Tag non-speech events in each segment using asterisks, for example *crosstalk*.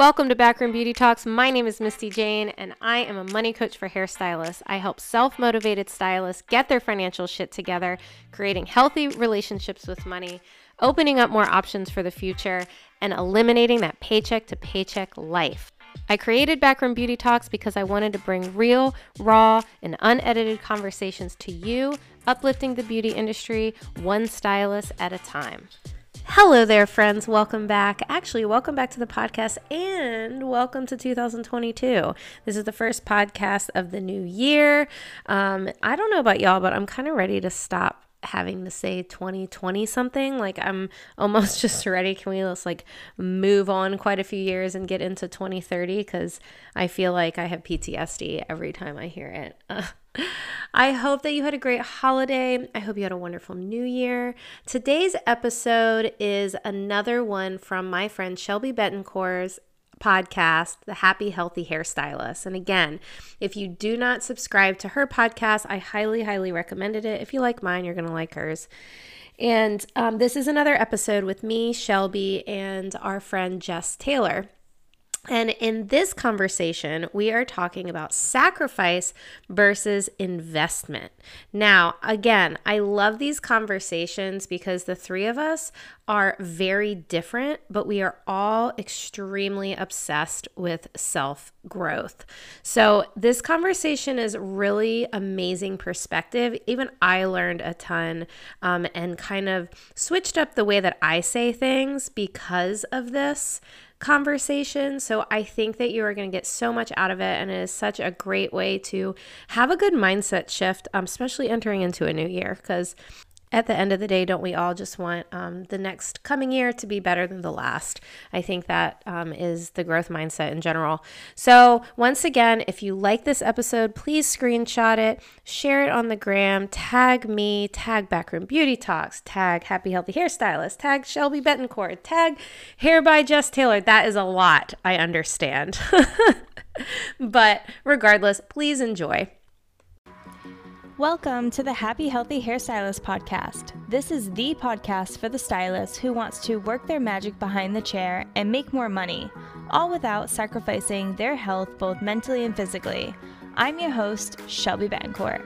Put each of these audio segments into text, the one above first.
Welcome to Backroom Beauty Talks. My name is Misty Jane, and I am a money coach for hairstylists. I help self motivated stylists get their financial shit together, creating healthy relationships with money, opening up more options for the future, and eliminating that paycheck to paycheck life. I created Backroom Beauty Talks because I wanted to bring real, raw, and unedited conversations to you, uplifting the beauty industry one stylist at a time. Hello there, friends. Welcome back. Actually, welcome back to the podcast and welcome to 2022. This is the first podcast of the new year. Um, I don't know about y'all, but I'm kind of ready to stop having to say 2020 something like i'm *laughs* almost just ready can we just like move on quite a few years and get into 2030 because i feel like i have ptsd every time i hear it *laughs* I hope that you had a great holiday. I hope you had a wonderful new year. Today's episode is another one from my friend Shelby Betancourt's podcast, The Happy Healthy Hairstylist. And again, if you do not subscribe to her podcast, I highly, highly recommended it. If you like mine, you're going to like hers. And um, this is another episode with me, Shelby, and our friend Jess Taylor. And in this conversation, we are talking about sacrifice versus investment. Now, again, I love these conversations because the three of us are very different, but we are all extremely obsessed with self growth. So, this conversation is really amazing perspective. Even I learned a ton um, and kind of switched up the way that I say things because of this conversation. So I think that you are going to get so much out of it, and it is such a great way to have a good mindset shift, um, especially entering into a new year. Because at the end of the day, don't we all just want um, the next coming year to be better than the last? I think that um, is the growth mindset in general. So, once again, if you like this episode, please screenshot it, share it on the gram, tag me, tag Backroom Beauty Talks, tag Happy Healthy Hairstylist, tag Shelby Betancourt, tag Hair by Jess Taylor. That is a lot, I understand. *laughs* but regardless, please enjoy. Welcome to the Happy Healthy Hairstylist podcast. This is the podcast for the stylist who wants to work their magic behind the chair and make more money, all without sacrificing their health both mentally and physically. I'm your host, Shelby Betancourt.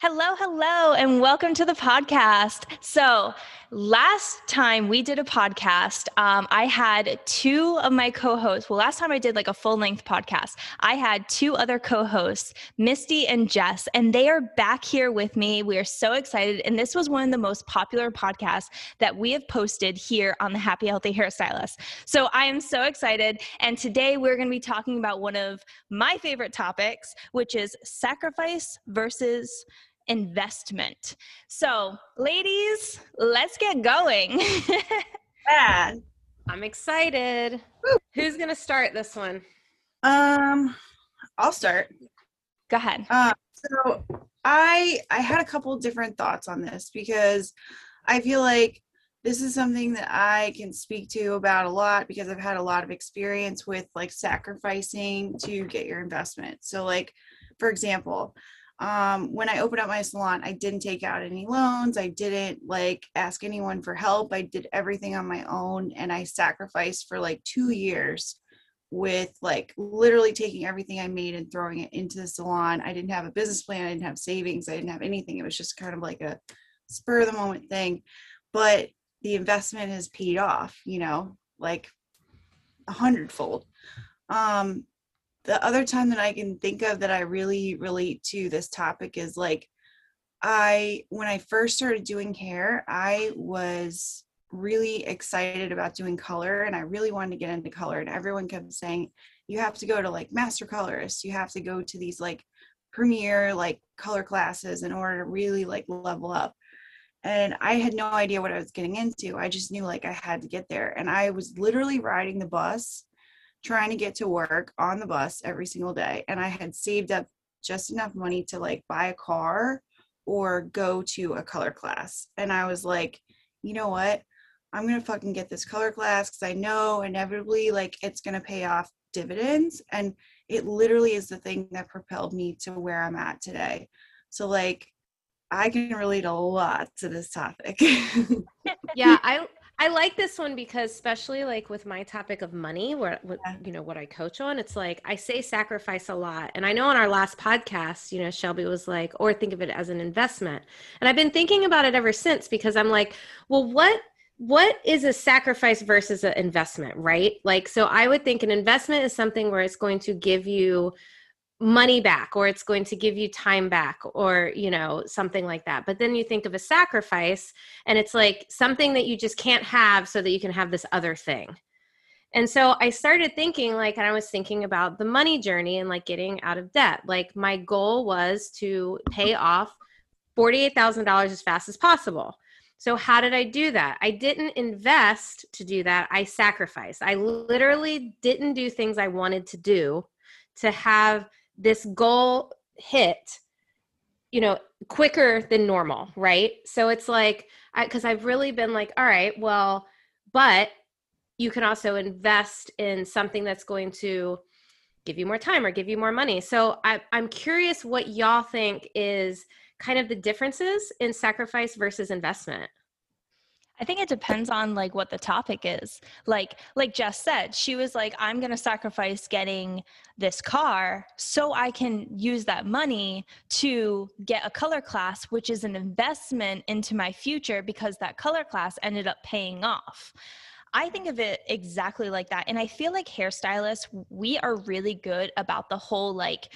Hello, hello, and welcome to the podcast. So, last time we did a podcast, um, I had two of my co hosts. Well, last time I did like a full length podcast, I had two other co hosts, Misty and Jess, and they are back here with me. We are so excited. And this was one of the most popular podcasts that we have posted here on the Happy Healthy Hairstylist. So, I am so excited. And today we're going to be talking about one of my favorite topics, which is sacrifice versus investment. So, ladies, let's get going. *laughs* yeah. I'm excited. Woo. Who's going to start this one? Um, I'll start. Go ahead. Uh, so I I had a couple different thoughts on this because I feel like this is something that I can speak to about a lot because I've had a lot of experience with like sacrificing to get your investment. So like for example, um, when I opened up my salon, I didn't take out any loans. I didn't like ask anyone for help. I did everything on my own and I sacrificed for like two years with like literally taking everything I made and throwing it into the salon. I didn't have a business plan. I didn't have savings. I didn't have anything. It was just kind of like a spur of the moment thing. But the investment has paid off, you know, like a hundredfold. Um, the other time that I can think of that I really relate to this topic is like I when I first started doing hair, I was really excited about doing color and I really wanted to get into color and everyone kept saying you have to go to like master colorists, you have to go to these like premier like color classes in order to really like level up. And I had no idea what I was getting into. I just knew like I had to get there and I was literally riding the bus trying to get to work on the bus every single day and i had saved up just enough money to like buy a car or go to a color class. And i was like you know what? I'm gonna fucking get this color class because i know inevitably like it's gonna pay off dividends and it literally is the thing that propelled me to where i'm at today. So like I can relate a lot to this topic. *laughs* yeah, I I like this one because especially like with my topic of money, where Yeah. you know what I coach on, it's like I say sacrifice a lot, and I know on our last podcast, you know, Shelby was like, or think of it as an investment, and I've been thinking about it ever since because I'm like, well, what what is a sacrifice versus an investment, right? Like, so I would think an investment is something where it's going to give you money back or it's going to give you time back or you know something like that. But then you think of a sacrifice and it's like something that you just can't have so that you can have this other thing. And so i started thinking like and i was thinking about the money journey and like getting out of debt. Like my goal was to pay off $48000 as fast as possible. So how did i do that? I didn't invest to do that. I sacrificed. I literally didn't do things i wanted to do to have this goal hit you know quicker than normal right? So it's like because i've really been like all right well but you can also invest in something that's going to give you more time or give you more money. So I, i'm curious what y'all think is kind of the differences in sacrifice versus investment I think it depends on like what the topic is. Like like Jess said, she was like I'm going to sacrifice getting this car so I can use that money to get a color class which is an investment into my future because that color class ended up paying off. I think of it exactly like that and I feel like hairstylists we are really good about the whole like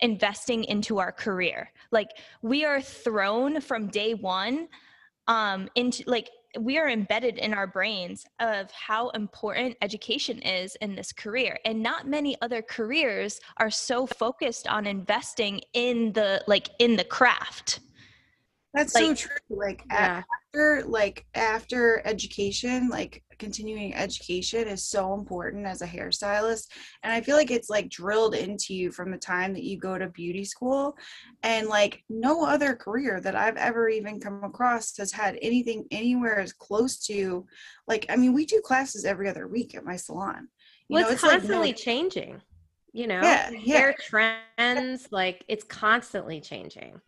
investing into our career. Like we are thrown from day 1 um into like we are embedded in our brains of how important education is in this career and not many other careers are so focused on investing in the like in the craft That's so true. Like yeah after like after education, like continuing education is so important as a hairstylist. And I feel like it's like drilled into you from the time that you go to beauty school. And like no other career that I've ever even come across has had anything anywhere as close to like I mean, we do classes every other week at my salon. You well know, it's, like no- constantly changing you know Yeah, yeah. hair trends like it's constantly changing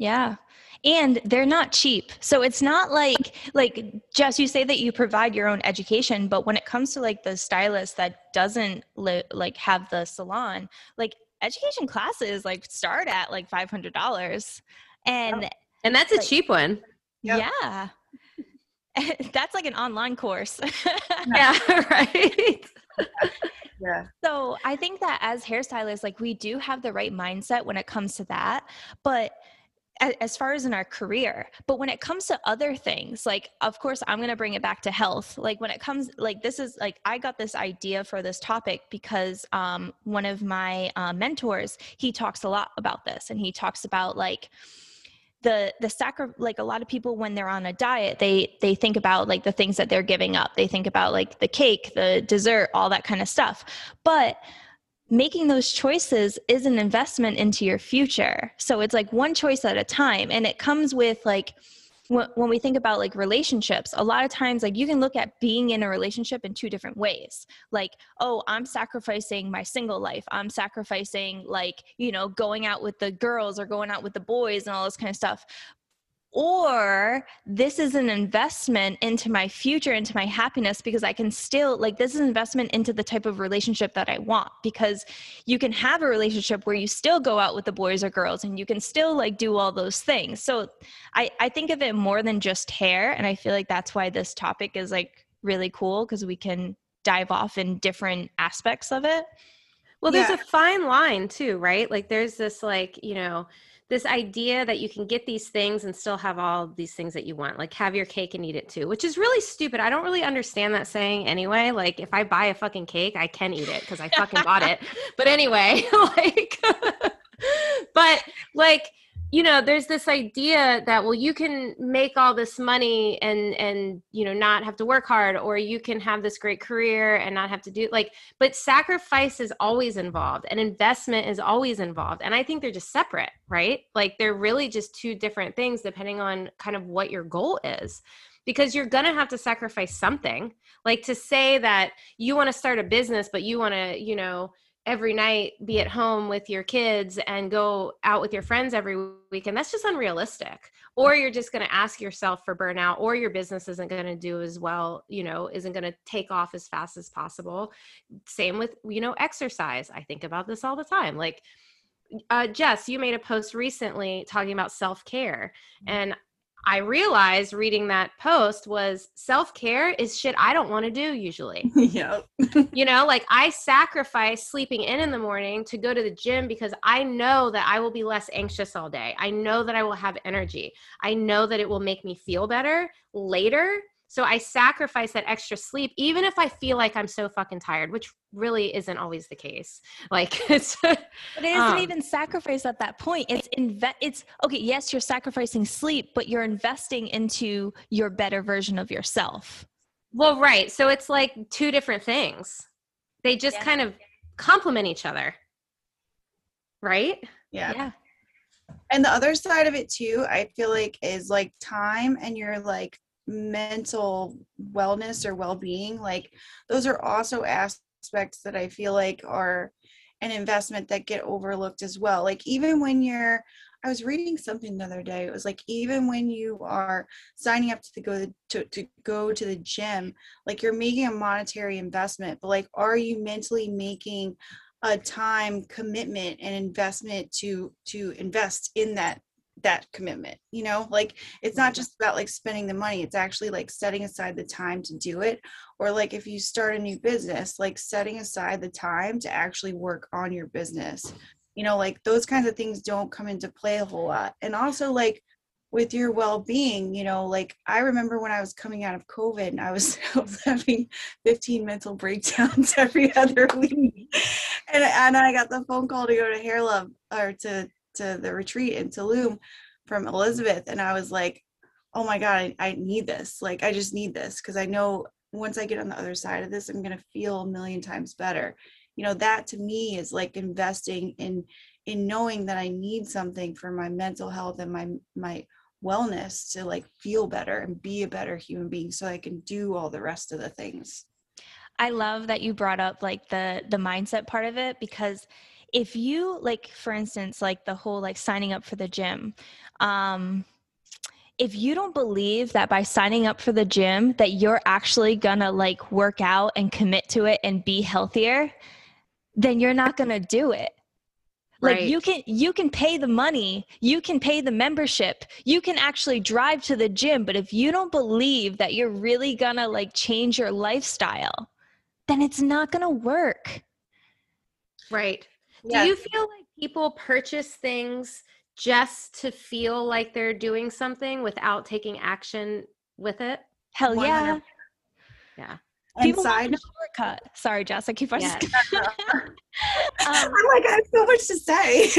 yeah and they're not cheap so it's not like like jess you say that you provide your own education but when it comes to like the stylist that doesn't li- like have the salon like education classes like start at like $500 and and that's a cheap one Yep. Yeah. *laughs* That's like an online course. *laughs* *laughs* yeah right yeah. so I think that as hairstylists, like we do have the right mindset when it comes to that. But a- as far as in our career, but when it comes to other things, like of course I'm going to bring it back to health. Like when it comes, like this is like I got this idea for this topic because um, one of my uh, mentors he talks a lot about this, and he talks about like the the sacri- like a lot of people when they're on a diet they they think about like the things that they're giving up they think about like the cake the dessert all that kind of stuff but making those choices is an investment into your future. So it's like one choice at a time and it comes with like when, we think about like relationships a lot of times like you can look at being in a relationship in two different ways. Like oh i'm sacrificing my single life. I'm sacrificing like you know going out with the girls or going out with the boys and all this kind of stuff or this is an investment into my future into my happiness because i can still like this is an investment into the type of relationship that i want because you can have a relationship where you still go out with the boys or girls and you can still like do all those things so i i think of it more than just hair and i feel like that's why this topic is like really cool because we can dive off in different aspects of it Well, there's Yeah. a fine line too, right? Like there's this like, you know, this idea that you can get these things and still have all these things that you want. Like have your cake and eat it too, which is really stupid. I don't really understand that saying anyway. Like if I buy a fucking cake, I can eat it because I fucking bought it. *laughs* But anyway, *laughs* like *laughs* but like you know there's this idea that well you can make all this money and and you know not have to work hard or you can have this great career and not have to do like but sacrifice is always involved and investment is always involved and i think they're just separate right? Like they're really just two different things depending on kind of what your goal is because you're going to have to sacrifice something. Like to say that you want to start a business but you want to you know every night be at home with your kids and go out with your friends every weekend that's just unrealistic or you're just going to ask yourself for burnout or your business isn't going to do as well you know isn't going to take off as fast as possible same with you know exercise i think about this all the time like uh, Jess, you made a post recently talking about self care. Mm-hmm. And I realized reading that post was self care is shit I don't want to do usually. *laughs* Yep. *laughs* you know, like I sacrifice sleeping in in the morning to go to the gym because I know that I will be less anxious all day. I know that I will have energy. I know that it will make me feel better later so I sacrifice that extra sleep, even if I feel like I'm so fucking tired, which really isn't always the case. *laughs* Like it's But it isn't um, even sacrifice at that point. It's inve- it's okay, yes, you're sacrificing sleep, but you're investing into your better version of yourself. Well, right. So it's like two different things. They just yeah. kind of complement each other. Right? Yeah. Yeah. And the other side of it too, I feel like is like time and you're like mental wellness or well-being like those are also aspects that i feel like are an investment that get overlooked as well. Like even when you're i was reading something the other day it was like even when you are signing up to go to, to go to the gym like you're making a monetary investment but like are you mentally making a time commitment and investment to to invest in that that commitment you know? Like it's not mm-hmm. just about like spending the money it's actually like setting aside the time to do it. Or like if you start a new business like setting aside the time to actually work on your business. You know like those kinds of things don't come into play a whole lot. And also like with your well-being you know like i remember when i was coming out of covid and i was, *laughs* I was having 15 mental breakdowns *laughs* every other week. And, and i got the phone call to go to hair love or to to the retreat in Tulum from Elizabeth, and I was like, oh my god, I, I need this. Like, I just need this because I know once I get on the other side of this, I'm gonna feel a million times better. You know, that to me is like investing in in knowing that I need something for my mental health and my my wellness to like feel better and be a better human being so I can do all the rest of the things. I love that you brought up like the the mindset part of it because if you like for instance like the whole like signing up for the gym um if you don't believe that by signing up for the gym that you're actually gonna like work out and commit to it and be healthier then you're not gonna do it. Like right. you can you can pay the money you can pay the membership you can actually drive to the gym but if you don't believe that you're really gonna like change your lifestyle then it's not gonna work. Right do you feel like people purchase things just to feel like they're doing something without taking action with it? Hell yeah. Yeah. People want a shortcut. Sorry, Jess. I keep on. Yeah. *laughs* um, I'm like, I have so much to say.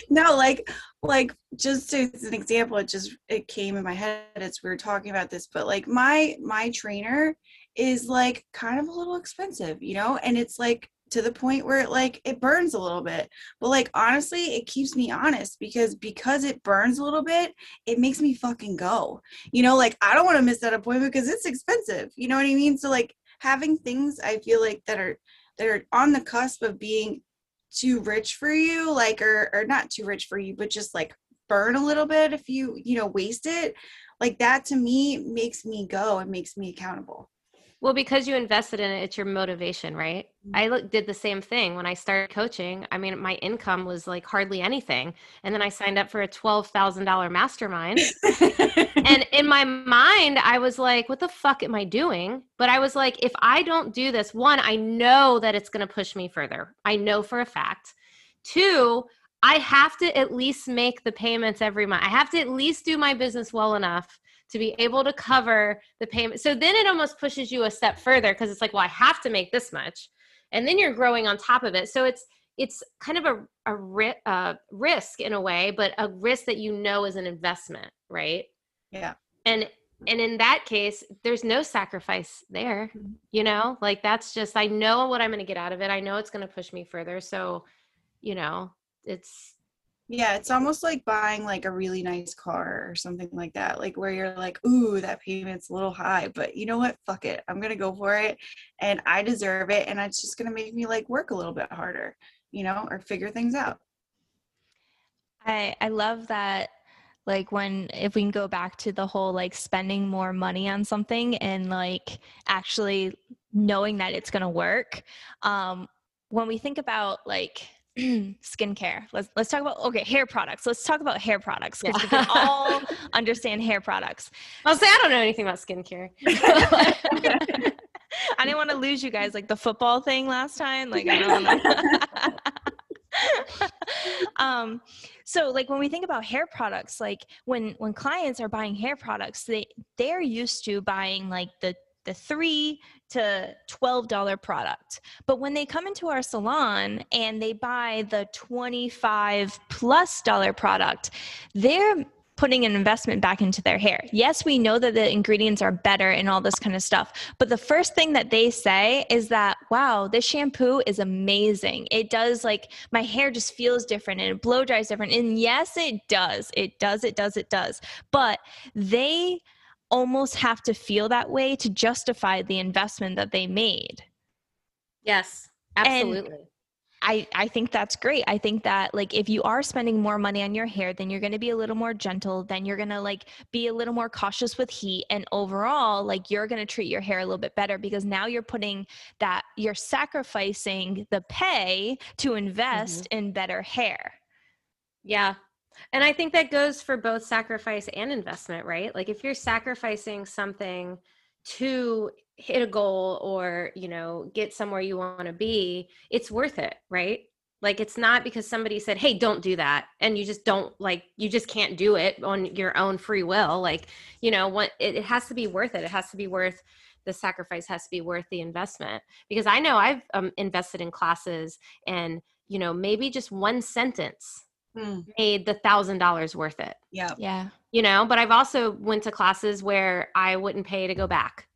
*laughs* no, like, like just as an example, it just it came in my head as we were talking about this. But like my my trainer is like kind of a little expensive, you know, and it's like to the point where it like it burns a little bit. But like honestly it keeps me honest because because it burns a little bit it makes me fucking go. You know like i don't want to miss that appointment because it's expensive. You know what i mean? So like having things i feel like that are that are on the cusp of being too rich for you like or or not too rich for you but just like burn a little bit if you you know waste it like that to me makes me go and makes me accountable well, because you invested in it, it's your motivation, right? Mm-hmm. I look, did the same thing when I started coaching. I mean, my income was like hardly anything. And then I signed up for a $12,000 mastermind. and in my *laughs* mind, I was like, what the fuck am I doing? But I was like, if I don't do this, one, I know that it's going to push me further. I know for a fact. Two, I have to at least make the payments every month. I have to at least do my business well enough to be able to cover the payment. So then it almost pushes you a step further because it's like, well, I have to make this much. And then you're growing on top of it. So it's it's kind of a, a ri- uh, risk in a way, but a risk that you know is an investment, right? Yeah. And and in that case, there's no sacrifice there. Mm-hmm. You know, like that's just I know what I'm going to get out of it. I know it's going to push me further. So, you know, it's Yeah, it's almost like buying like a really nice car or something like that. Like where you're like, ooh, that payment's a little high, but you know what? Fuck it. I'm gonna go for it and I deserve it. And it's just gonna make me like work a little bit harder, you know, or figure things out. I I love that like when if we can go back to the whole like spending more money on something and like actually knowing that it's going to work um when we think about like *clears throat* skincare. Let's let's talk about okay hair products. Let's talk about hair products because yeah. we can *laughs* all understand hair products. I'll say I don't know anything about skincare. *laughs* *laughs* I didn't want to lose you guys like the football thing last time. Like I don't um so like when we think about hair products like when when clients are buying hair products they they're used to buying like the the three to $12 product. But when they come into our salon and they buy the 25 plus dollar product, they're putting an investment back into their hair. Yes, we know that the ingredients are better and all this kind of stuff, but the first thing that they say is that, wow, this shampoo is amazing. It does like my hair just feels different and it blow dries different. And yes, it does. It does, it does, it does. But they almost have to feel that way to justify the investment that they made. Yes, absolutely. And I, I think that's great. I think that like if you are spending more money on your hair, then you're going to be a little more gentle. Then you're going to like be a little more cautious with heat. And overall, like you're going to treat your hair a little bit better because now you're putting that, you're sacrificing the pay to invest mm-hmm. in better hair. Yeah, and I think that goes for both sacrifice and investment, right? Like if you're sacrificing something to hit a goal or, you know, get somewhere you want to be, it's worth it, right? Like it's not because somebody said, "Hey, don't do that." And you just don't like you just can't do it on your own free will. Like, you know, what it, it has to be worth it. It has to be worth the sacrifice has to be worth the investment because I know I've um, invested in classes and, you know, maybe just one sentence mm. made the thousand dollars worth it. Yeah. Yeah. You know, but I've also went to classes where I wouldn't pay to go back.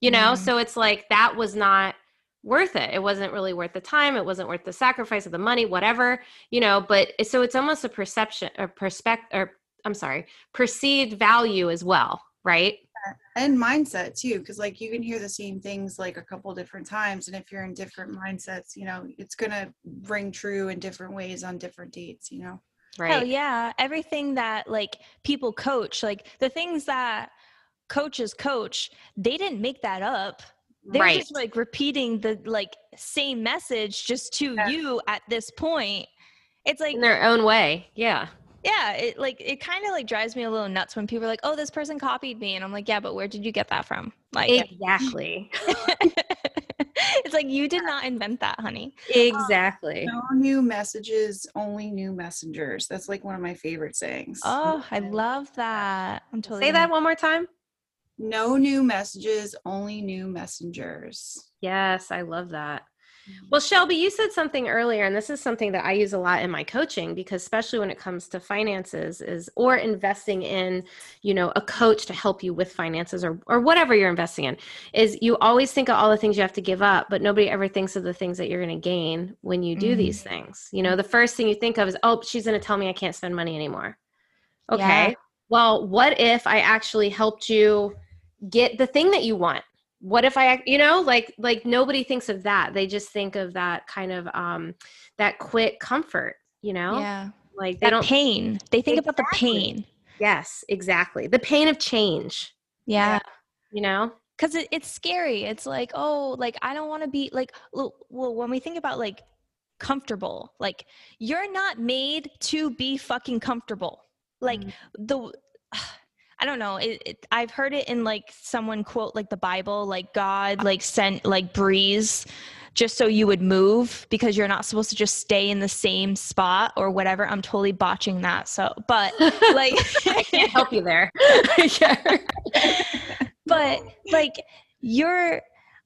You know, mm. so it's like that was not worth it. It wasn't really worth the time. It wasn't worth the sacrifice of the money, whatever, you know, but so it's almost a perception or perspective or I'm sorry, perceived value as well, right? And mindset too because like you can hear the same things like a couple different times and if you're in different mindsets you know it's gonna ring true in different ways on different dates you know? Right. Hell yeah everything that like people coach like the things that coaches coach they didn't make that up. They're right. just like repeating the like same message just to yeah. you at this point. It's like in their own way yeah yeah it like it kind of like drives me a little nuts when people are like oh this person copied me and i'm like yeah but where did you get that from? Like *laughs* exactly. it's like you did *laughs* not invent that honey. Exactly. Um, no new messages only new messengers. That's like one of my favorite sayings. Oh i love that. I'm totally say that one more time. No new messages only new messengers. Yes i love that well, Shelby, you said something earlier, and this is something that I use a lot in my coaching because, especially when it comes to finances, is or investing in, you know, a coach to help you with finances or or whatever you're investing in, is you always think of all the things you have to give up, but nobody ever thinks of the things that you're going to gain when you do mm-hmm. these things. You know, the first thing you think of is, oh, she's going to tell me I can't spend money anymore. Okay. Yeah. Well, what if I actually helped you get the thing that you want? What if i you know like like nobody thinks of that. They just think of that kind of um that quick comfort you know? Yeah. Like they that don't pain. They think exactly. about the pain. Yes exactly. The pain of change. Yeah, you know? Because it, it's scary. It's like oh like i don't want to be like well when we think about like comfortable like you're not made to be fucking comfortable. Like mm. the I don't know. It, it, I've heard it in like someone quote like the Bible, like God like sent like breeze just so you would move because you're not supposed to just stay in the same spot or whatever. I'm totally botching that. So, but like *laughs* I can't help you there. *laughs* but like you're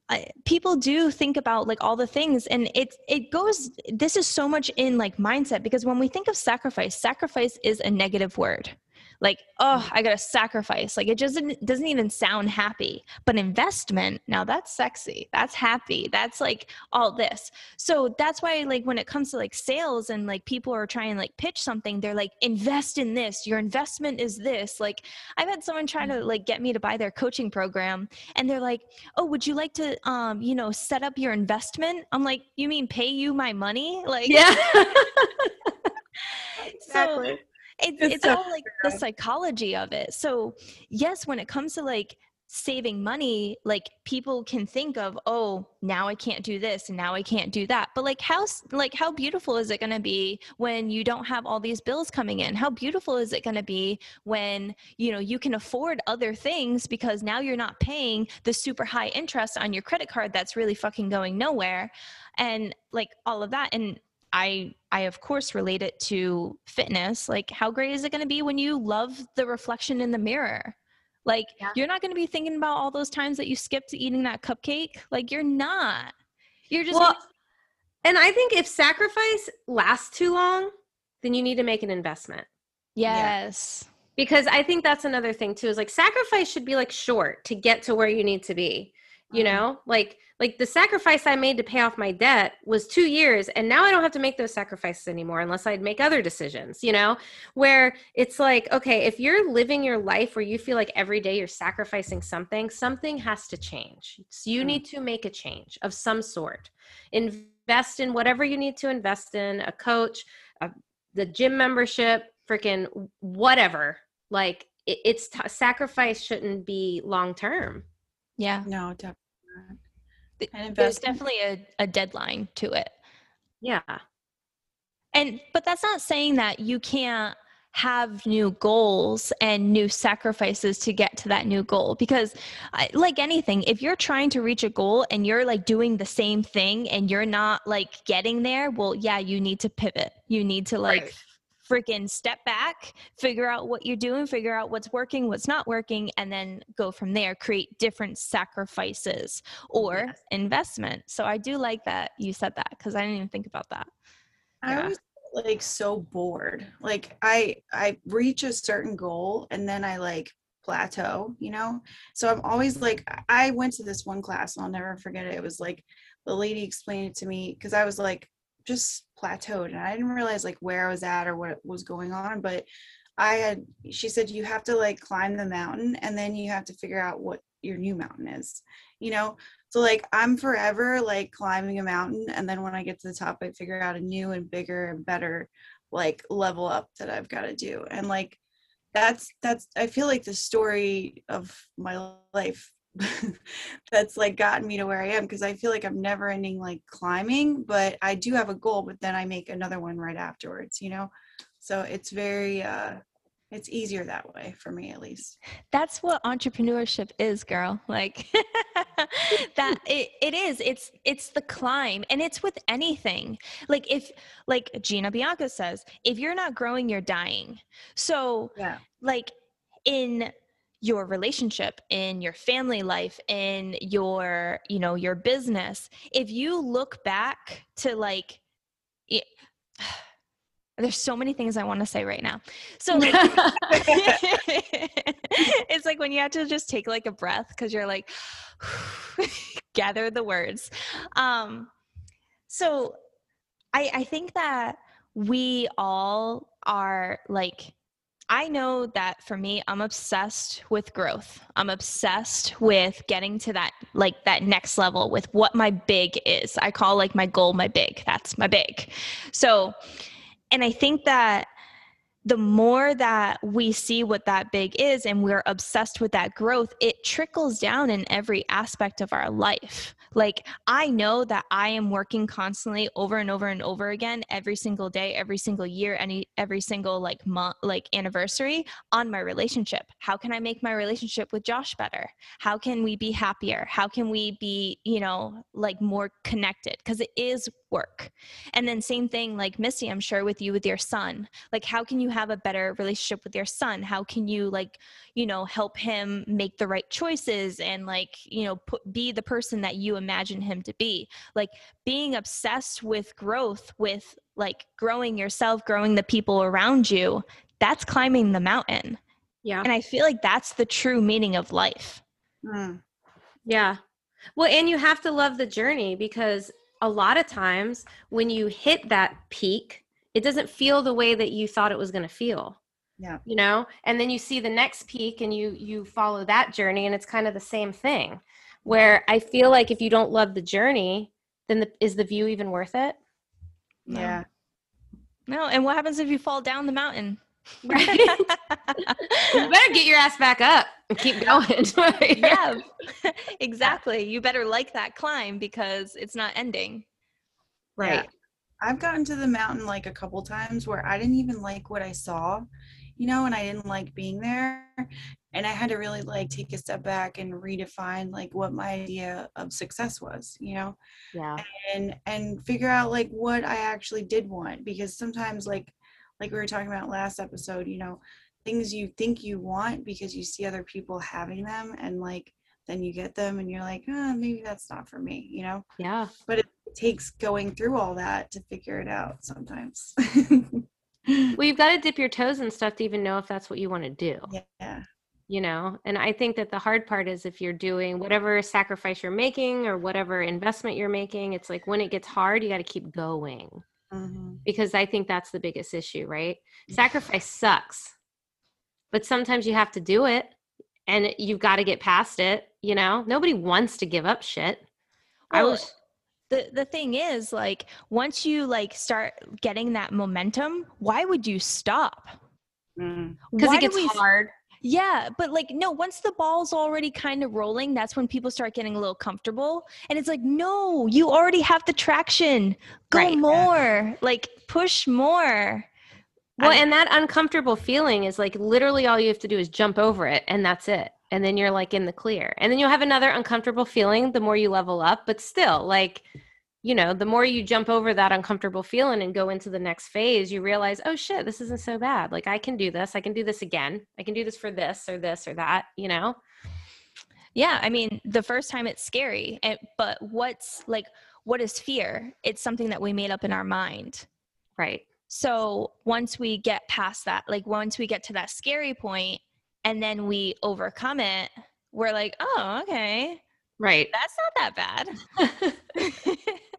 uh, people do think about like all the things and it it goes this is so much in like mindset because when we think of sacrifice sacrifice is a negative word like oh i gotta sacrifice. Like it just doesn't, doesn't even sound happy. But investment now that's sexy. That's happy. That's like all this. So that's why like when it comes to like sales and like people are trying like pitch something they're like invest in this. Your investment is this. Like i've had someone try to like get me to buy their coaching program and they're like oh would you like to um you know set up your investment? I'm like you mean pay you my money? Like Yeah. *laughs* *laughs* exactly. so it's, It's it's so all like the psychology of it. So yes, when it comes to like saving money, like people can think of, oh, now I can't do this and now I can't do that. But like how like how beautiful is it going to be when you don't have all these bills coming in? How beautiful is it going to be when, you know, you can afford other things because now you're not paying the super high interest on your credit card that's really fucking going nowhere and like all of that and I I of course relate it to fitness. Like how great is it going to be when you love the reflection in the mirror? Like Yeah. you're not going to be thinking about all those times that you skipped eating that cupcake. Like you're not. You're just well, gonna- and I think if sacrifice lasts too long, then you need to make an investment. yes. Because I think that's another thing too is like sacrifice should be like short to get to where you need to be. You Mhm. know, like like the sacrifice I made to pay off my debt was 2 years and now I don't have to make those sacrifices anymore unless I'd make other decisions, you know? Where it's like, okay, if you're living your life where you feel like every day you're sacrificing something, something has to change. So you Mm. need to make a change of some sort. Invest in whatever you need to invest in, a coach, a, the gym membership, freaking whatever. Like it, it's t- sacrifice shouldn't be long term. Yeah. No, definitely not. There's definitely a, a deadline to it. Yeah. And but that's not saying that you can't have new goals and new sacrifices to get to that new goal because I, like anything if you're trying to reach a goal and you're like doing the same thing and you're not like getting there well yeah you need to pivot you need to like Right. Freaking step back figure out what you're doing figure out what's working what's not working and then go from there create different sacrifices or Yes. investment so i do like that you said that because i didn't even think about that I Yeah. was like so bored. Like I I reach a certain goal and then I like plateau, you know? So I'm always like I went to this one class and I'll never forget it. It was like the lady explained it to me because I was like just plateaued and I didn't realize like where I was at or what was going on, but I had she said you have to like climb the mountain and then you have to figure out what your new mountain is. You know, so like I'm forever like climbing a mountain and then when I get to the top I figure out a new and bigger and better like level up that I've got to do. And like that's that's I feel like the story of my life *laughs* that's like gotten me to where I am because I feel like I'm never ending like climbing, but I do have a goal but then I make another one right afterwards, you know? So it's very uh it's easier that way for me at least. that's what entrepreneurship is girl like *laughs* that it, it is it's it's the climb and it's with anything like if like gina bianca says if you're not growing you're dying so Yeah. like in your relationship in your family life in your you know your business. If you look back to like it, *sighs* there's so many things i want to say right now. So like, *laughs* *laughs* it's like when you have to just take like a breath because you're like *sighs* gather the words. Um so i i think that we all are like I know that for me, I'm obsessed with growth. I'm obsessed with getting to that, like that next level with what my big is. I call like my goal my big. That's my big. So, and I think that the more that we see what that big is and we're obsessed with that growth, it trickles down in every aspect of our life. Like, I know that I am working constantly over and over and over again every single day, every single year, any every single like month, like anniversary on my relationship. How can I make my relationship with Josh better? How can we be happier? How can we be, you know, like more connected? Because it is work. And then same thing, like Missy, I'm sure with you with your son. Like, how can you have a better relationship with your son? How can you like, you know, help him make the right choices and like, you know, put be the person that you imagine him to be? Like being obsessed with growth, with like growing yourself, growing the people around you, that's climbing the mountain. Yeah. And I feel like that's the true meaning of life. Mm. Yeah. Well, and you have to love the journey because a lot of times when you hit that peak, it doesn't feel the way that you thought it was going to feel. Yeah. You know, and then you see the next peak and you you follow that journey and it's kind of the same thing. Where I feel like if you don't love the journey, then the, is the view even worth it? No. Yeah. No, and what happens if you fall down the mountain? Right. you better get your ass back up and keep going. *laughs* yeah, *laughs* exactly. You better like that climb because it's not ending. Right. I've gotten to the mountain like a couple times where I didn't even like what I saw, you know, and I didn't like being there. And I had to really like take a step back and redefine like what my idea of success was, you know, Yeah. and and figure out like what I actually did want because sometimes like like we were talking about last episode, you know, things you think you want because you see other people having them and like then you get them and you're like, oh, maybe that's not for me, you know Yeah. but it takes going through all that to figure it out sometimes. *laughs* *laughs* Well, you've got to dip your toes and stuff to even know if that's what you want to do. yeah. you know and i think that the hard part is if you're doing whatever sacrifice you're making or whatever investment you're making it's like when it gets hard you got to keep going Mhm. because i think that's the biggest issue right sacrifice sucks but sometimes you have to do it and you've got to get past it you know nobody wants to give up shit i was the the thing is like once you like start getting that momentum, why would you stop? Mm. because Why it gets we- hard Yeah, but like no, once the ball's already kind of rolling, that's when people start getting a little comfortable. And it's like, no, you already have the traction. Go Right. more. Like push more. Well, I'm- and that uncomfortable feeling is like literally all you have to do is jump over it, and that's it. And then you're like in the clear. And then you'll have another uncomfortable feeling the more you level up, but still, like, you know, the more you jump over that uncomfortable feeling and go into the next phase, you realize, oh shit, this isn't so bad. Like, I can do this. I can do this again. I can do this for this or this or that, you know? Yeah, I mean, the first time it's scary, eh, but what's like what is fear? It's something that we made up in our mind. Right. So once we get past that, like once we get to that scary point and then we overcome it, we're like, oh, okay, Right. that's not that bad. *laughs* *laughs* *laughs*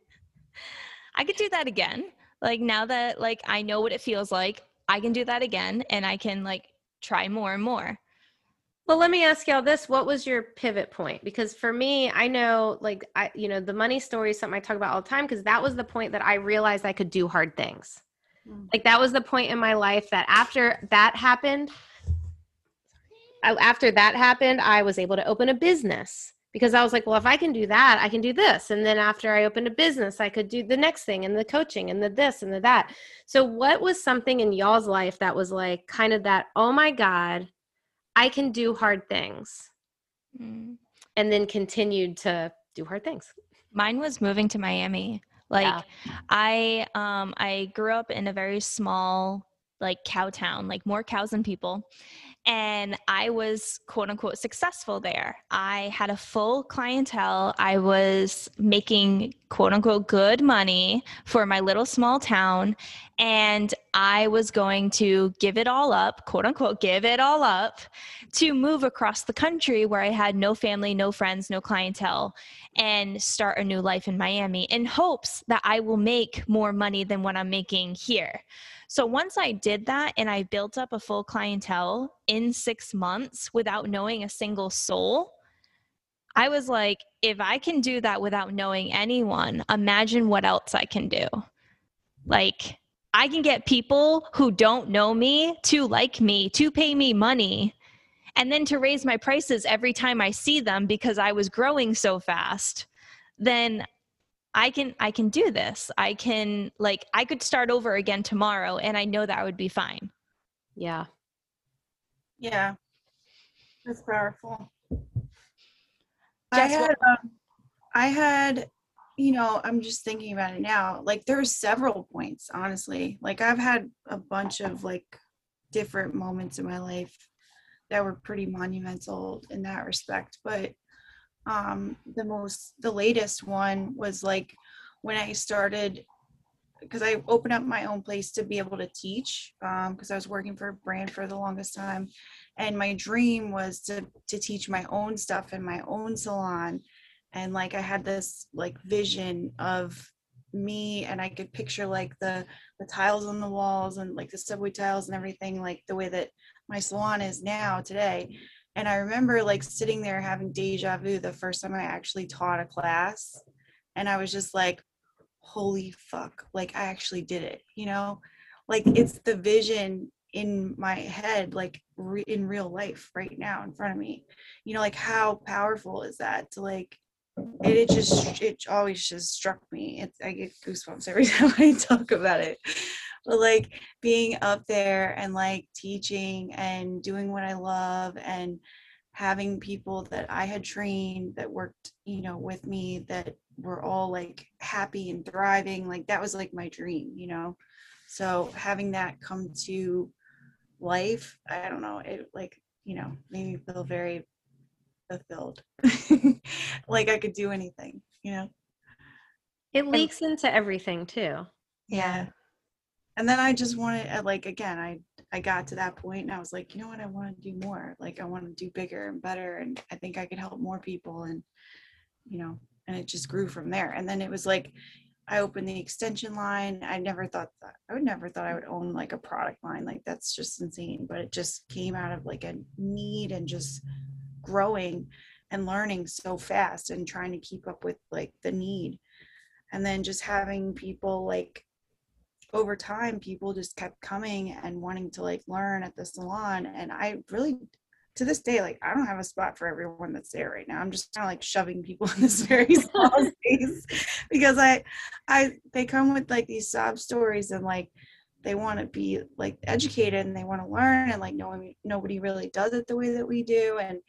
I could do that again. Like now that like I know what it feels like, I can do that again and I can like try more and more. Well, let me ask y'all this. What was your pivot point? Because for me, I know like I you know, the money story is something I talk about all the time because that was the point that I realized I could do hard things. Mm. Like that was the point in my life that after that happened, I- after that happened, I was able to open a business because I was like, well, if I can do that, I can do this. And then after I opened a business, I could do the next thing and the coaching and the this and the that. So what was something in y'all's life that was like kind of that, oh my God, I can do hard things Mm. and then continued to do hard things. Mine was moving to Miami. Like Yeah. I um I grew up in a very small like cow town, like more cows than people. And I was quote unquote successful there. I had a full clientele. I was making quote unquote good money for my little small town. And I was going to give it all up, quote unquote, give it all up to move across the country where I had no family, no friends, no clientele and start a new life in Miami in hopes that I will make more money than what I'm making here. So once I did that and I built up a full clientele in six months without knowing a single soul, I was like, if I can do that without knowing anyone, imagine what else I can do. Like, I can get people who don't know me to like me, to pay me money, and then to raise my prices every time I see them because I was growing so fast, then I can I can do this. I can like I could start over again tomorrow and I know that would be fine. Yeah. Yeah. That's powerful. I had um, I had you know, I'm just thinking about it now. Like there's several points, honestly. Like I've had a bunch of like different moments in my life that were pretty monumental in that respect. But um the most the latest one was like when I started because I opened up my own place to be able to teach because um, I was working for a brand for the longest time, and my dream was to to teach my own stuff in my own salon, and like I had this like vision of me and I could picture like the the tiles on the walls and like the subway tiles and everything like the way that my salon is now today. And I remember like sitting there having deja vu the first time I actually taught a class. And I was just like, holy fuck, like I actually did it, you know? Like it's the vision in my head, like re- in real life right now in front of me. You know, like how powerful is that to like, it, it just, it always just struck me. It's, I get goosebumps every *laughs* time I talk about it. But like being up there and like teaching and doing what I love and having people that I had trained that worked, you know, with me that were all like happy and thriving like that was like my dream you know? So having that come to life i don't know it like you know made me feel very fulfilled. *laughs* Like i could do anything you know? It leaks and, into everything too. Yeah and then i just wanted uh, like again i i got to that point and i was like you know what i want to do more like i want to do bigger and better and i think i could help more people and you know and it just grew from there. And then it was like I opened the extension line. I never thought that I would never thought I would own like a product line. Like that's just insane. But it just came out of like a need and just growing and learning so fast and trying to keep up with like the need. And then just having people like over time people just kept coming and wanting to like learn at the salon and i really to this day, like I don't have a spot for everyone that's there right now. I'm just kind of like shoving people *laughs* in this very *laughs* small space because I, I, they come with like these sob stories and like they want to be like educated and they want to learn and like knowing nobody really does it the way that we do and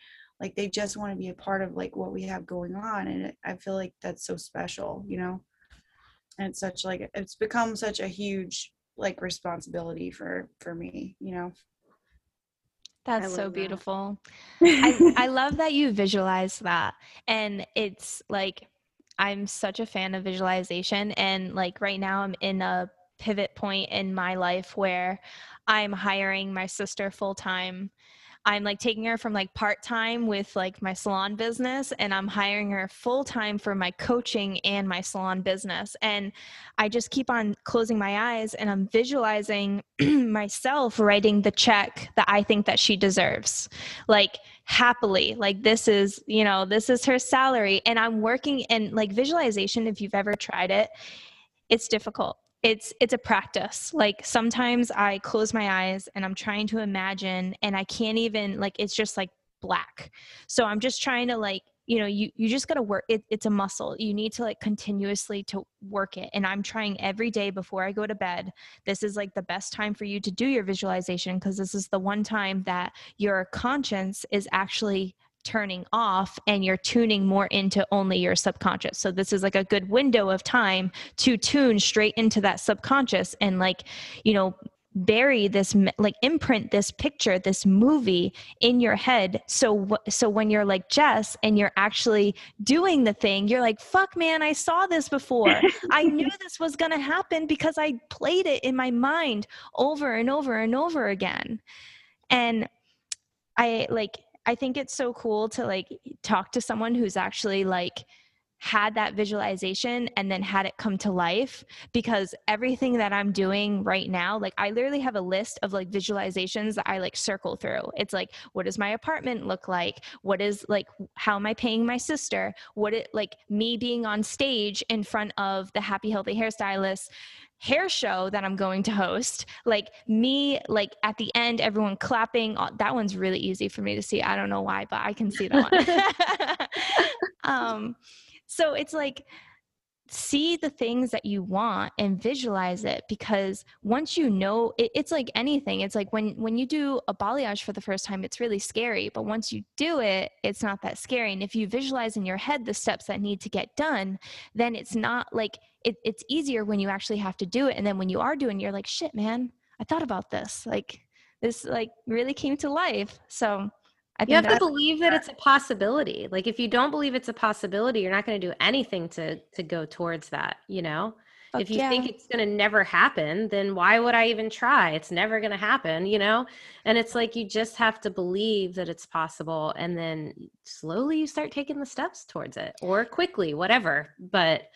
like they just want to be a part of like what we have going on and I feel like that's so special, you know. And it's such like it's become such a huge like responsibility for for me, you know. That's so beautiful. I, I *laughs* love that you visualize that. And it's like, I'm such a fan of visualization. And like right now, I'm in a pivot point in my life where I'm hiring my sister full time I'm like taking her from like part time with like my salon business and I'm hiring her full time for my coaching and my salon business. And I just keep on closing my eyes and I'm visualizing *clears throat* myself writing the check that I think that she deserves. Like happily, like this is, you know, this is her salary. And I'm working and like visualization, if you've ever tried it, it's difficult it's it's a practice. Like sometimes i close my eyes and i'm trying to imagine and i can't even like it's just like black. So i'm just trying to like you know you you just got to work it, it's a muscle. You need to like continuously to work it. And i'm trying every day before i go to bed this is like the best time for you to do your visualization because this is the one time that your conscience is actually turning off and you're tuning more into only your subconscious. So this is like a good window of time to tune straight into that subconscious and like, you know, bury this like imprint this picture this movie in your head. So so when you're like Jess and you're actually doing the thing you're like fuck man I saw this before. I *laughs* knew this was going to happen because I played it in my mind over and over and over again. And I like I think it's so cool to like talk to someone who's actually like had that visualization and then had it come to life because everything that I'm doing right now, like I literally have a list of like visualizations that I like circle through. It's like, what does my apartment look like? What is like, how am I paying my sister? What it like me being on stage in front of the happy, healthy hairstylist hair show that I'm going to host, like me, like at the end, everyone clapping. Uh, that one's really easy for me to see. I don't know why, but I can see that one. *laughs* um, so it's like, see the things that you want and visualize it because once you know it, it's like anything. It's like when when you do a balayage for the first time it's really scary but once you do it it's not that scary. And if you visualize in your head the steps that need to get done then it's not like it, it's easier when you actually have to do it. And then when you are doing you're like shit man i thought about this. Like this like really came to life. So I you have to believe that it's a possibility. Like if you don't believe it's a possibility, you're not going to do anything to to go towards that, you know? Fuck if you yeah. think it's going to never happen, then why would I even try? It's never going to happen, you know? And it's like you just have to believe that it's possible and then slowly you start taking the steps towards it or quickly, whatever. But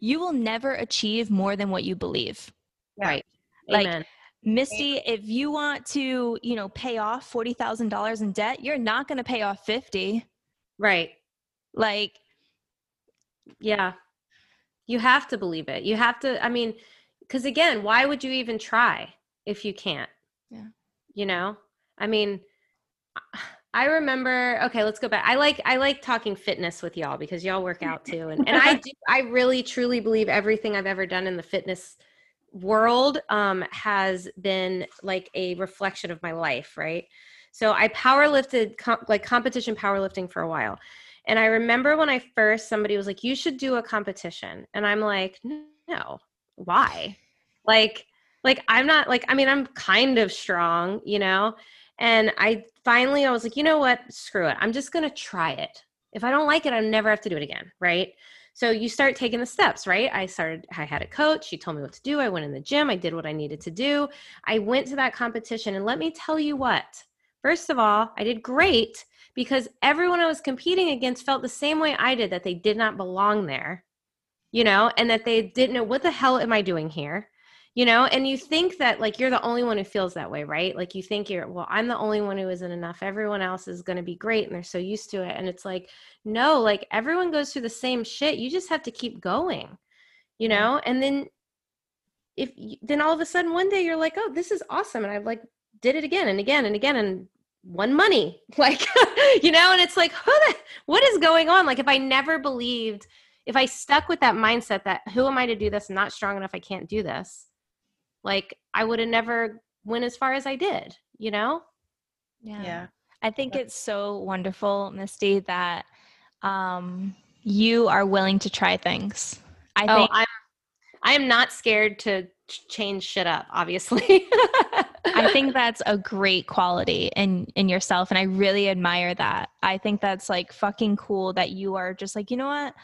you will never achieve more than what you believe. Right. Like Amen. Misty, if you want to, you know, pay off $40,000 in debt, you're not going to pay off 50. Right. Like yeah you have to believe it. You have to, I mean, because again, why would you even try if you can't? Yeah. You know, I mean, I remember, okay, let's go back. I like, I like talking fitness with y'all because y'all work out too. And, and I *laughs* do, I really truly believe everything I've ever done in the fitness world um, has been like a reflection of my life. Right. So I power lifted com- like competition powerlifting for a while. And I remember when I first, somebody was like, you should do a competition. And I'm like, no, why? Like, like I'm not like, I mean, I'm kind of strong, you know? And I finally, I was like, you know what? Screw it. I'm just going to try it. If I don't like it, I never have to do it again. Right. So you start taking the steps, right? I started, I had a coach. She told me what to do. I went in the gym. I did what I needed to do. I went to that competition. And let me tell you what, first of all, I did great because everyone I was competing against felt the same way I did that they did not belong there, you know, and that they didn't know what the hell am I doing here, you know, and you think that like you're the only one who feels that way, right? Like you think you're, well, I'm the only one who isn't enough. Everyone else is going to be great and they're so used to it. And it's like, no, like everyone goes through the same shit. You just have to keep going, you know, and then if then all of a sudden one day you're like, oh, this is awesome. And I've like did it again and again and again and won money *laughs* like you know and it's like what is going on like if i never believed if i stuck with that mindset that who am i to do this I'm not strong enough i can't do this like i would have never went as far as i did you know yeah yeah i think it's so wonderful misty that um you are willing to try things i oh, think i'm i am not scared to change shit up obviously *laughs* I think *laughs* that's a great quality in in yourself and I really admire that. I think that's like fucking cool that you are just like, you know what?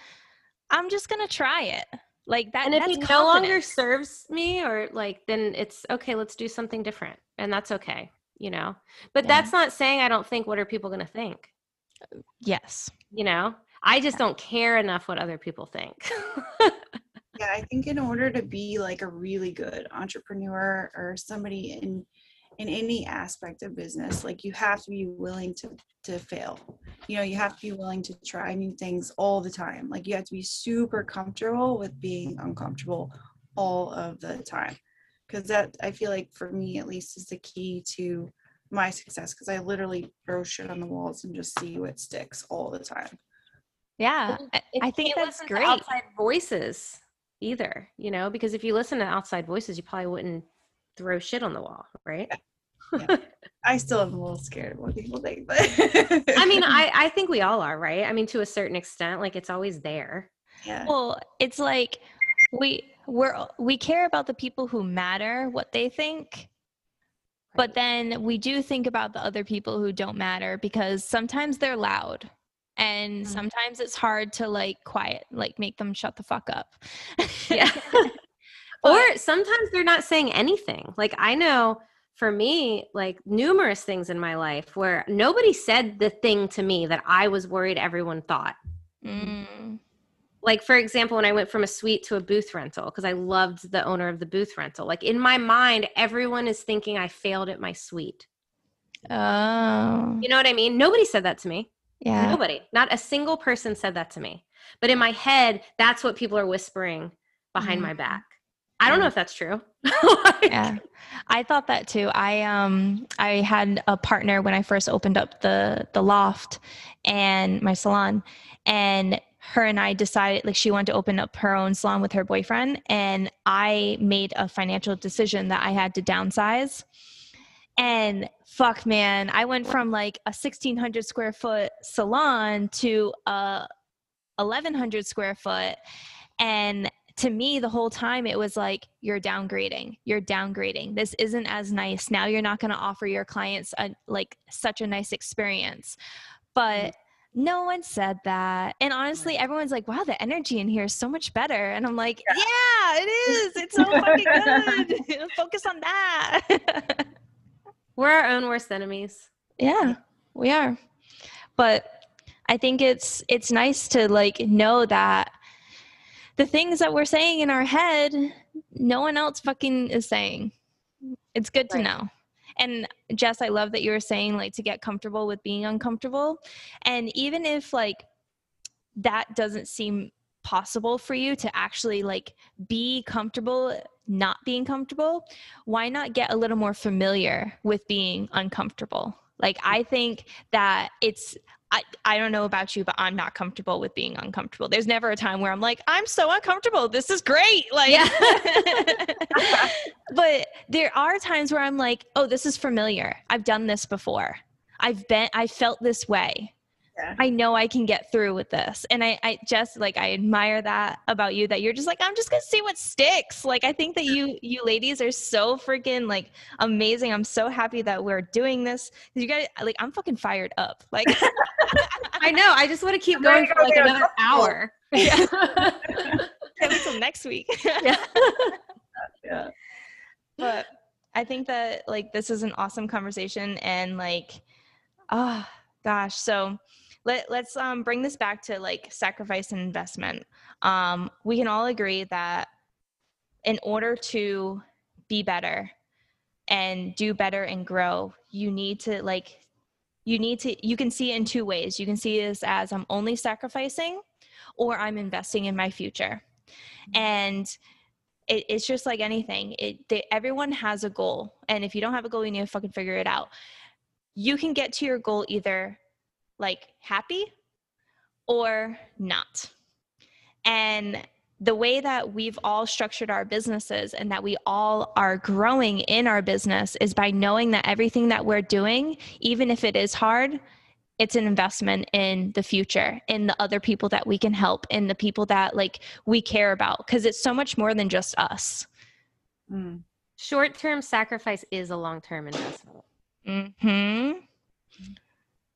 I'm just going to try it. Like that And if it no longer serves me or like then it's okay, let's do something different. And that's okay, you know. But yeah. that's not saying I don't think what are people going to think? Yes. You know. I just yeah. don't care enough what other people think. yeah, I think in order to be like a really good entrepreneur or somebody in in any aspect of business, like you have to be willing to to fail. You know, you have to be willing to try new things all the time. Like you have to be super comfortable with being uncomfortable all of the time. Cuz that I feel like for me at least is the key to my success because I literally throw shit on the walls and just see what sticks all the time. Yeah, I think that's great. outside voices either, you know, because if you listen to outside voices, you probably wouldn't throw shit on the wall, right? Yeah. I still am a little scared of what people think, but *laughs* I mean, I, I think we all are, right? I mean, to a certain extent, like it's always there. Yeah. Well, it's like we we're we care about the people who matter, what they think. But then we do think about the other people who don't matter because sometimes they're loud and mm-hmm. sometimes it's hard to like quiet like make them shut the fuck up yeah *laughs* or sometimes they're not saying anything like i know for me like numerous things in my life where nobody said the thing to me that i was worried everyone thought mm. like for example when i went from a suite to a booth rental because i loved the owner of the booth rental like in my mind everyone is thinking i failed at my suite oh you know what i mean nobody said that to me yeah. Nobody, not a single person said that to me. But in my head, that's what people are whispering behind mm-hmm. my back. I don't know if that's true. *laughs* like, yeah. I thought that too. I um I had a partner when I first opened up the the loft and my salon and her and I decided like she wanted to open up her own salon with her boyfriend and I made a financial decision that I had to downsize and fuck, man, I went from like a 1600 square foot salon to a 1100 square foot. And to me, the whole time it was like, you're downgrading, you're downgrading. This isn't as nice. Now you're not going to offer your clients a, like such a nice experience. Mm-hmm. But no one said that. And honestly, everyone's like, wow, the energy in here is so much better. And I'm like, yeah, yeah it is. It's so fucking good. *laughs* *laughs* Focus on that. *laughs* We're our own worst enemies. Yeah, we are. But I think it's it's nice to like know that the things that we're saying in our head, no one else fucking is saying. It's good to know. And Jess, I love that you were saying like to get comfortable with being uncomfortable. And even if like that doesn't seem possible for you to actually like be comfortable not being comfortable, why not get a little more familiar with being uncomfortable? Like I think that it's I, I don't know about you, but I'm not comfortable with being uncomfortable. There's never a time where I'm like, I'm so uncomfortable. This is great. Like, yeah. *laughs* but there are times where I'm like, oh, this is familiar. I've done this before. I've been, I felt this way yeah. I know I can get through with this. And I, I just like I admire that about you that you're just like, I'm just gonna see what sticks. Like I think that you you ladies are so freaking like amazing. I'm so happy that we're doing this. You guys like I'm fucking fired up. Like *laughs* I know. I just want to keep going for like another hour. Yeah. *laughs* *laughs* until next week. yeah. yeah. But I think that like this is an awesome conversation and like ah oh, gosh so let, let's um, bring this back to like sacrifice and investment. Um, we can all agree that in order to be better and do better and grow, you need to like, you need to, you can see it in two ways. You can see this as I'm only sacrificing or I'm investing in my future. And it, it's just like anything. It, they, everyone has a goal. And if you don't have a goal, you need to fucking figure it out. You can get to your goal either like happy or not. And the way that we've all structured our businesses and that we all are growing in our business is by knowing that everything that we're doing, even if it is hard, it's an investment in the future, in the other people that we can help, in the people that like we care about, because it's so much more than just us. Mm. Short term sacrifice is a long term investment. Hmm.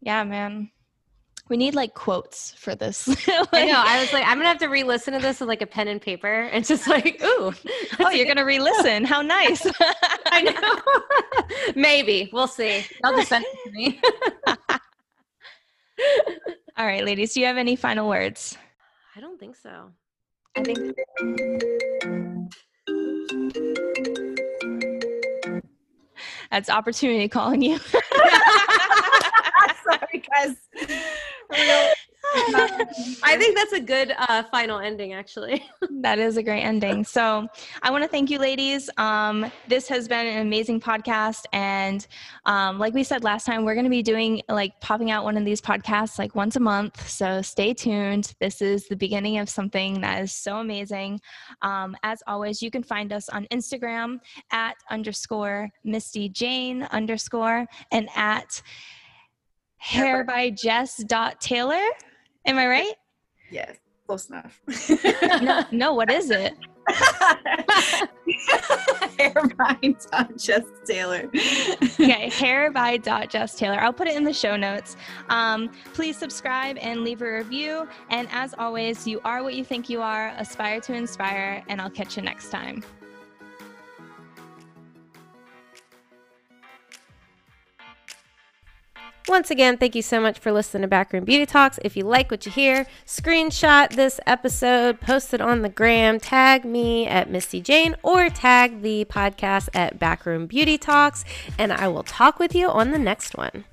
Yeah, man. We need like quotes for this. like, *laughs* I know. I was like, I'm gonna have to re-listen to this with like a pen and paper, and just like, ooh, *laughs* oh, you're gonna re-listen? How nice! *laughs* I know. Maybe we'll see. I'll just send it to me. All right, ladies. Do you have any final words? I don't think so. I think. That's opportunity calling you. Sorry, guys. *laughs* I think that's a good uh, final ending, actually. *laughs* that is a great ending. So I want to thank you, ladies. Um, this has been an amazing podcast. And um, like we said last time, we're going to be doing like popping out one of these podcasts like once a month. So stay tuned. This is the beginning of something that is so amazing. Um, as always, you can find us on Instagram at underscore Misty Jane underscore and at hair by Jess dot Taylor. Am I right? Yes, close enough. no, no, what is it? *laughs* hair by dot Jess Taylor. okay, hair by dot Jess Taylor. I'll put it in the show notes. Um, please subscribe and leave a review. And as always, you are what you think you are. Aspire to inspire, and I'll catch you next time. Once again, thank you so much for listening to Backroom Beauty Talks. If you like what you hear, screenshot this episode, post it on the gram, tag me at Misty Jane, or tag the podcast at Backroom Beauty Talks, and I will talk with you on the next one.